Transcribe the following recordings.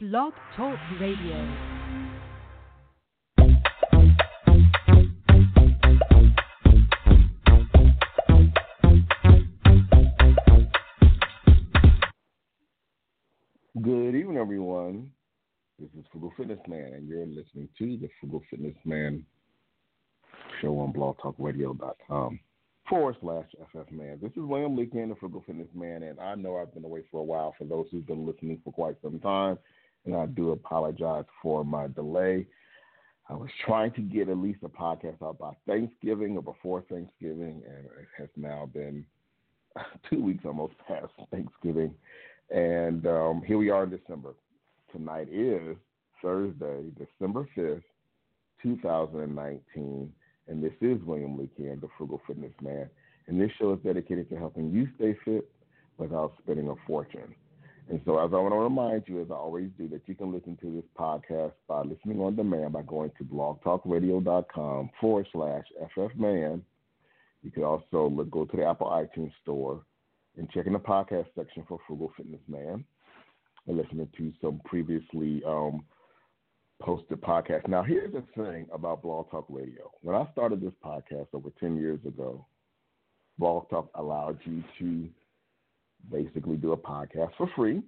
Blog Talk Radio. Good evening, everyone. This is Frugal Fitness Man, and you're listening to the Frugal Fitness Man show on blogtalkradio.com forward slash FF Man. This is William Leakin, the Frugal Fitness Man, and I know I've been away for a while for those who've been listening for quite some time, and I do apologize for my delay. I was trying to get at least a podcast out by Thanksgiving or before Thanksgiving, and it has now been two weeks almost past Thanksgiving. And um, here we are in December. Tonight is Thursday, December 5th, 2019. And this is William Lee the Frugal Fitness Man. And this show is dedicated to helping you stay fit without spending a fortune. And so, as I want to remind you, as I always do, that you can listen to this podcast by listening on demand by going to blogtalkradio.com forward slash FFman. You can also look, go to the Apple iTunes store and check in the podcast section for Frugal Fitness Man and listening to some previously um, posted podcasts. Now, here's the thing about Blog Talk Radio. When I started this podcast over 10 years ago, Blog Talk allowed you to basically do a podcast for free.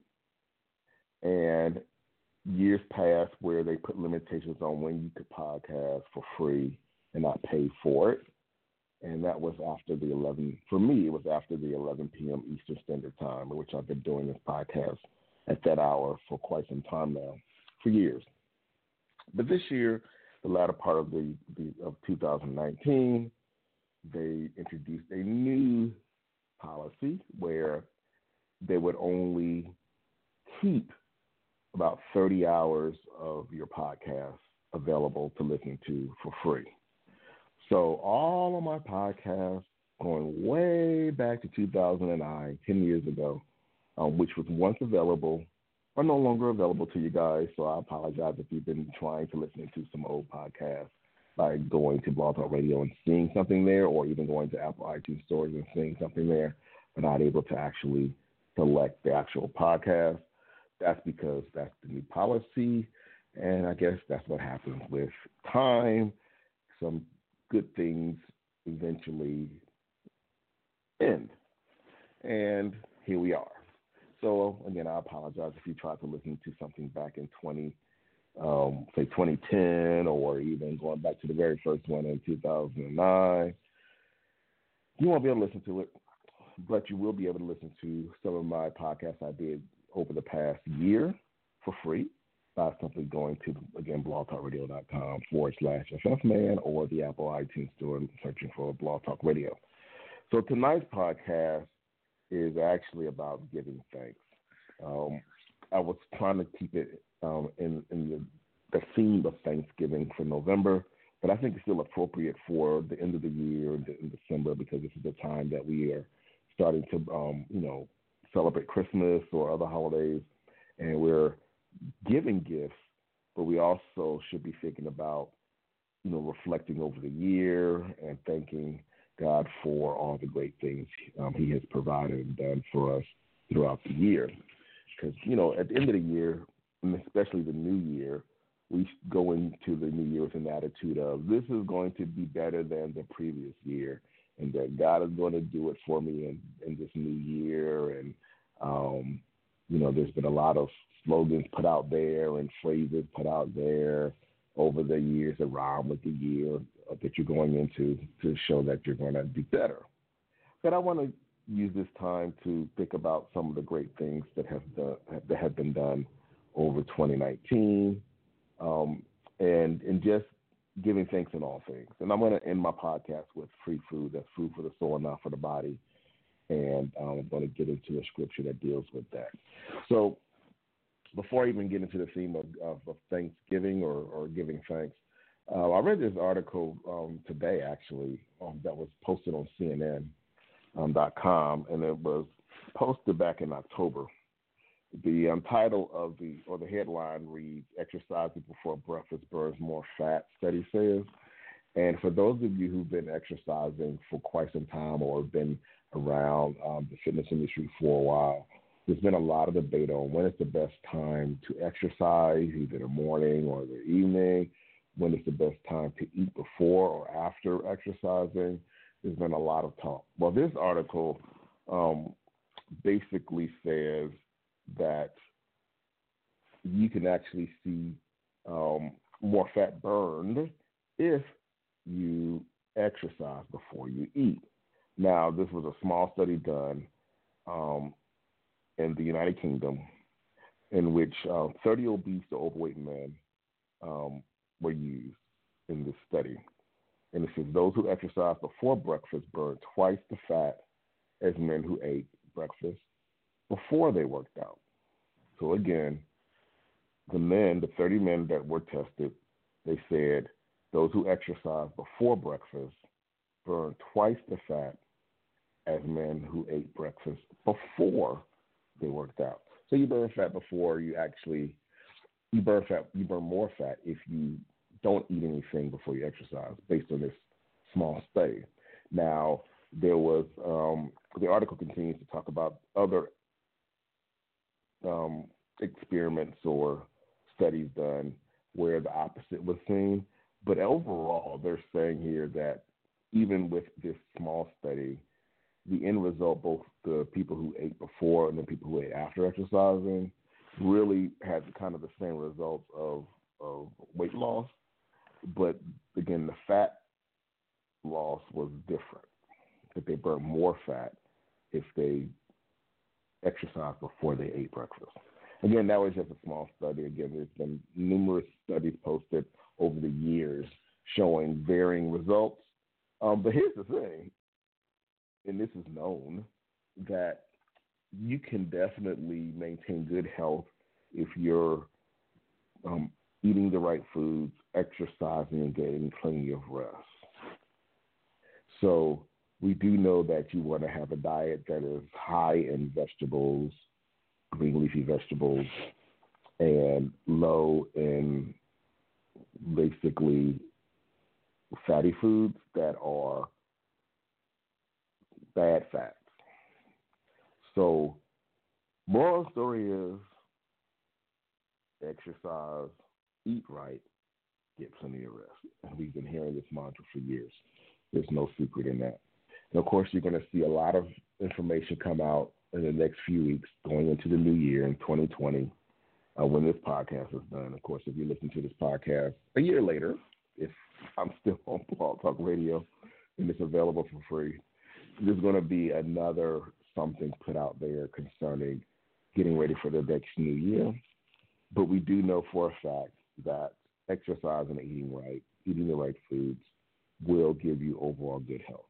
And years passed where they put limitations on when you could podcast for free and not pay for it. And that was after the 11, for me, it was after the 11 p.m. Eastern Standard Time, which I've been doing this podcast at that hour for quite some time now, for years. But this year, the latter part of the, the of 2019, they introduced a new policy where they would only keep about 30 hours of your podcast available to listen to for free. So all of my podcasts going way back to 2009, 10 years ago, um, which was once available, are no longer available to you guys. So I apologize if you've been trying to listen to some old podcasts by going to Blog Talk Radio and seeing something there, or even going to Apple iTunes stores and seeing something there, but not able to actually select the actual podcast. That's because that's the new policy. And I guess that's what happens with time. Some good things eventually end. And here we are. So again, I apologize if you tried to listen to something back in 20, um, say 2010, or even going back to the very first one in 2009. You won't be able to listen to it, but you will be able to listen to some of my podcasts I did over the past year for free by simply going to again blogtalkradio.com forward slash FFman or the Apple iTunes store and searching for Blog Talk Radio. So tonight's podcast is actually about giving thanks. Um, I was trying to keep it um, in, in the, the, theme of Thanksgiving for November, but I think it's still appropriate for the end of the year in December because this is the time that we are starting to, um, you know, celebrate Christmas or other holidays, and we're giving gifts, but we also should be thinking about, you know, reflecting over the year and thanking God for all the great things um, He has provided and done for us throughout the year. Because, you know, at the end of the year, and especially the new year, we go into the new year with an attitude of this is going to be better than the previous year, and that God is going to do it for me in, in this new year. And, um, you know, there's been a lot of slogans put out there and phrases put out there over the years around with the year that you're going into to show that you're going to be better. But I want to use this time to think about some of the great things that have done, that have been done over 2019, um, and and just giving thanks in all things. And I'm going to end my podcast with free food. That's food for the soul not for the body. And I'm going to get into a scripture that deals with that. So before I even get into the theme of, of, of Thanksgiving or, or, giving thanks, uh, I read this article um, today actually um, that was posted on CNN.com, um, and it was posted back in October. The um, title of the or the headline reads "Exercising before breakfast burns more fat," study says. And for those of you who've been exercising for quite some time or been around um, the fitness industry for a while, there's been a lot of debate on when is the best time to exercise, either the morning or the evening, when is the best time to eat before or after exercising. There's been a lot of talk. Well, this article um, basically says that you can actually see um, more fat burned if you exercise before you eat. Now, this was a small study done um, in the United Kingdom in which uh, 30 obese to overweight men um, were used in this study. And it says those who exercise before breakfast burn twice the fat as men who ate breakfast before they worked out. So again, the men, the 30 men that were tested, they said those who exercised before breakfast burned twice the fat as men who ate breakfast before they worked out. So you burn fat before you actually you burn fat you burn more fat if you don't eat anything before you exercise based on this small study. Now there was um, the article continues to talk about other um, experiments or studies done where the opposite was seen. But overall, they're saying here that even with this small study, the end result, both the people who ate before and the people who ate after exercising, really had kind of the same results of, of weight loss. But again, the fat loss was different. That they burned more fat if they exercised before they ate breakfast. Again, that was just a small study. Again, there's been numerous studies posted over the years showing varying results. Um, but here's the thing and this is known, that you can definitely maintain good health if you're um, eating the right foods, exercising, and getting plenty of rest. So we do know that you want to have a diet that is high in vegetables, green leafy vegetables, and low in basically fatty foods that are bad fats. So, moral story is exercise, eat right, get plenty of rest. And we've been hearing this mantra for years. There's no secret in that. And of course, you're going to see a lot of information come out in the next few weeks going into the new year in 2020 uh, when this podcast is done. Of course, if you listen to this podcast a year later, if I'm still on Blog Talk Radio and it's available for free, there's going to be another something put out there concerning getting ready for the next new year. But we do know for a fact that exercise and eating right, eating the right foods, will give you overall good health.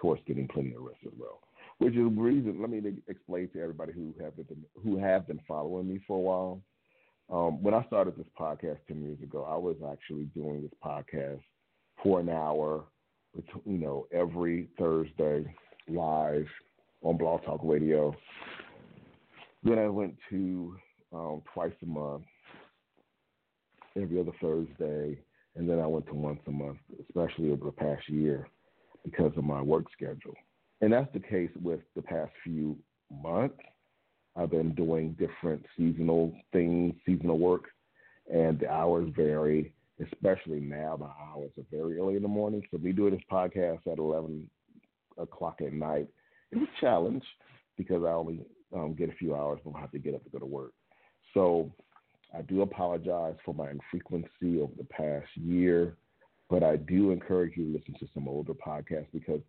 Course, getting plenty of rest as well. Which is the reason. Let me explain to everybody who have been who have been following me for a while. Um, when I started this podcast ten years ago, I was actually doing this podcast for an hour you know, every Thursday live on Blog Talk Radio. Then I went to um, twice a month, every other Thursday, and then I went to once a month, especially over the past year because of my work schedule. And that's the case with the past few months. I've been doing different seasonal things, seasonal work, and the hours vary especially now the hours are very early in the morning. So me doing this podcast at 11 o'clock at night, was a challenge because I only um, get a few hours before I have to get up to go to work. So I do apologize for my infrequency over the past year, but I do encourage you to listen to some older podcasts because,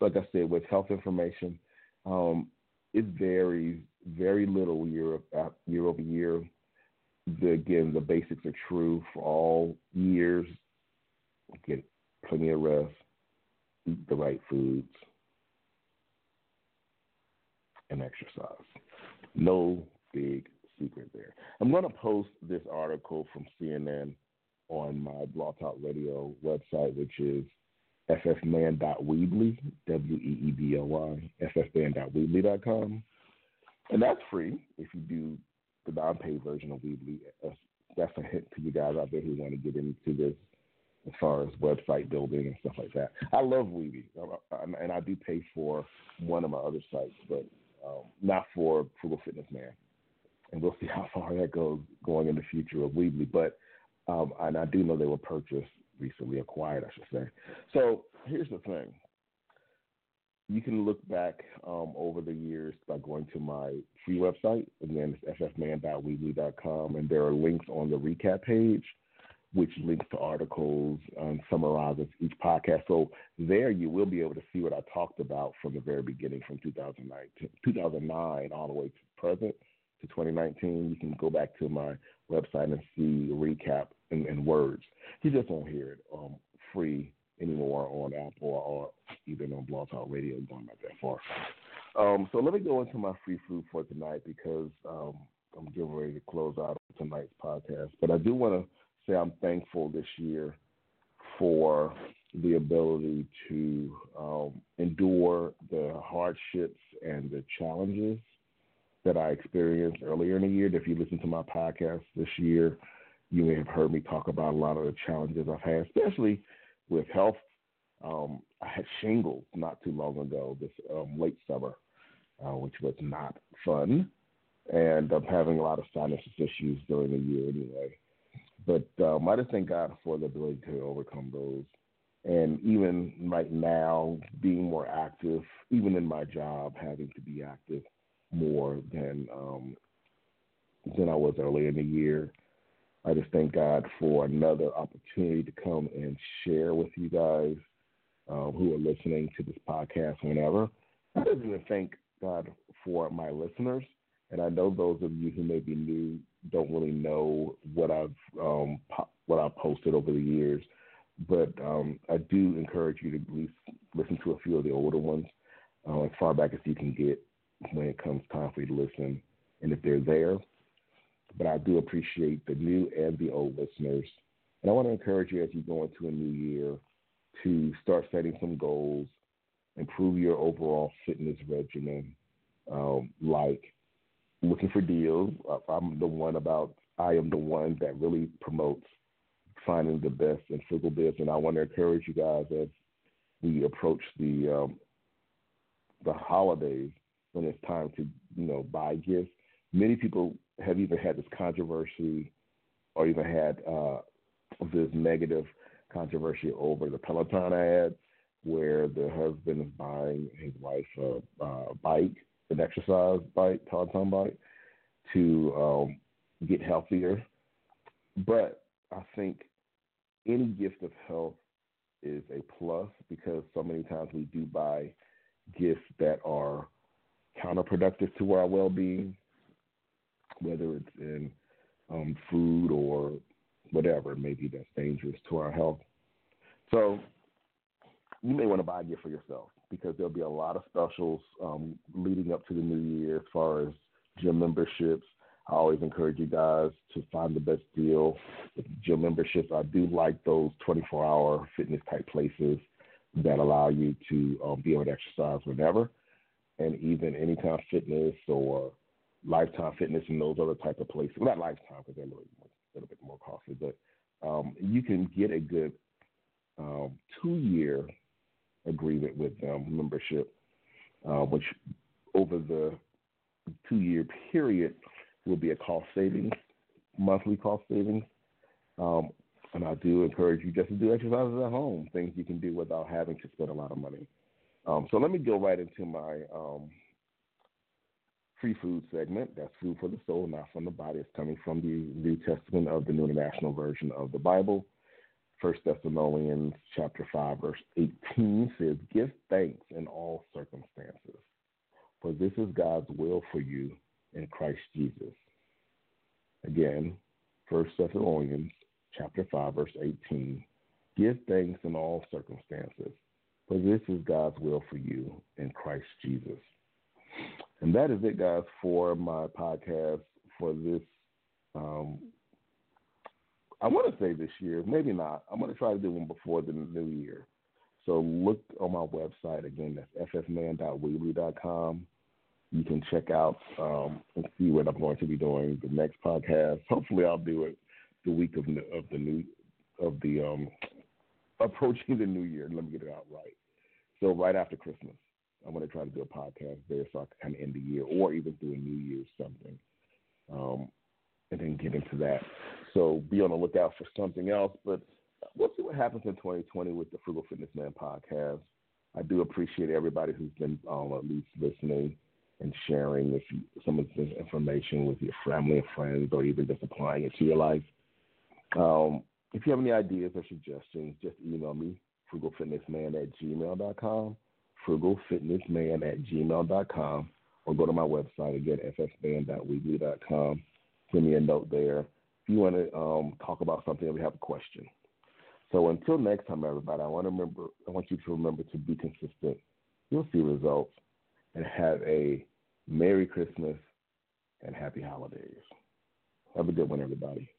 like I said, with health information, um, it varies very little year year over year the, again, the basics are true for all years. Get plenty of rest, eat the right foods, and exercise. No big secret there. I'm going to post this article from CNN on my Blog Talk Radio website, which is ffman.weebly, W-E-E-B-L-Y, ffman.weebly.com. And that's free if you do the non-paid version of Weebly. That's a hint to you guys out there who want to get into this as far as website building and stuff like that. I love Weebly, and I do pay for one of my other sites, but um, not for Frugal Fitness Man. And we'll see how far that goes going in the future of Weebly. But um, and I do know they were purchased recently, acquired, I should say. So here's the thing. You can look back um, over the years by going to my free website. Again, it's ffman.weebly.com, and there are links on the recap page which links to articles and summarizes each podcast. So there you will be able to see what I talked about from the very beginning, from 2009, 2009 all the way to present to 2019. You can go back to my website and see a recap in, in words. You just won't hear it um, free anymore on Apple or even on Blog Talk Radio going back that far. Um, so let me go into my free food for tonight because um, I'm getting ready to close out tonight's podcast. But I do want to say I'm thankful this year for the ability to um, endure the hardships and the challenges that I experienced earlier in the year. If you listen to my podcast this year, you may have heard me talk about a lot of the challenges I've had, especially with health. Um, I had shingles not too long ago, this um, late summer, uh, which was not fun. And I'm having a lot of sinus issues during the year anyway. But um, I just thank God for the ability to overcome those. And even right now, being more active, even in my job, having to be active more than um, than I was earlier in the year. I just thank God for another opportunity to come and share with you guys um, who are listening to this podcast whenever. I just want to thank God for my listeners. And I know those of you who may be new don't really know what I've um, po- what I've posted over the years, but um, I do encourage you to at least listen to a few of the older ones uh, as far back as you can get when it comes time for you to listen, and if they're there. But I do appreciate the new and the old listeners, and I want to encourage you as you go into a new year to start setting some goals, improve your overall fitness regimen, um, like looking for deals. I'm the one about I am the one that really promotes finding the best in frugal biz, and I want to encourage you guys as we approach the um, the holidays when it's time to you know buy gifts. Many people have even had this controversy, or even had uh, this negative controversy over the Peloton ad, where the husband is buying his wife a, bike an exercise bike, Peloton bike, to um, get healthier. But I think any gift of health is a plus because so many times we do buy gifts that are counterproductive to our well-being, whether it's in um, food or whatever maybe that's dangerous to our health. So you may want to buy a gift for yourself because there'll be a lot of specials um, leading up to the new year as far as gym memberships. I always encourage you guys to find the best deal with gym memberships. I do like those 24 hour fitness type places that allow you to um, be able to exercise whenever. And even Anytime Fitness or Lifetime Fitness and those other type of places. Well, not Lifetime because they're a little, a little bit more costly, but um, you can get a good um, two year agreement with them, membership, uh, which over the two year period will be a cost savings, monthly cost savings. Um, and I do encourage you just to do exercises at home, things you can do without having to spend a lot of money. Um, so let me go right into my um, free food segment. That's food for the soul, not from the body. It's coming from the New Testament of the New International Version of the Bible. First Thessalonians chapter 5 verse 18 says, Give thanks in all circumstances, for this is God's will for you in Christ Jesus. Again, First Thessalonians chapter 5 verse 18, Give thanks in all circumstances, for this is God's will for you in Christ Jesus. And that is it, guys, for my podcast for this um, I want to say this year, maybe not. I'm going to try to do one before the new year. So look on my website again. That's ffman.weebly.com. You can check out um, and see what I'm going to be doing the next podcast. Hopefully, I'll do it the week of of the new of the um, approaching the new year. Let me get it out right. So right after Christmas. I want to try to do a podcast there so I can kind of end the year or even do a New Year's something. Um, and then get into that. So be on the lookout for something else. But we'll see what happens in 2020 with the Frugal Fitness Man podcast. I do appreciate everybody who's been um, at least listening and sharing if you, some of this information with your family and friends or even just applying it to your life. Um, if you have any ideas or suggestions, just email me, frugalfitnessman at gmail.com, frugalfitnessman at gmail.com, or go to my website again, ffman.weebly.com. Send me a note there. If you want to um, talk about something or we have a question. So until next time, everybody, I want to remember. I want you to remember to be consistent. You'll see results, and have a Merry Christmas and Happy Holidays. Have a good one, everybody.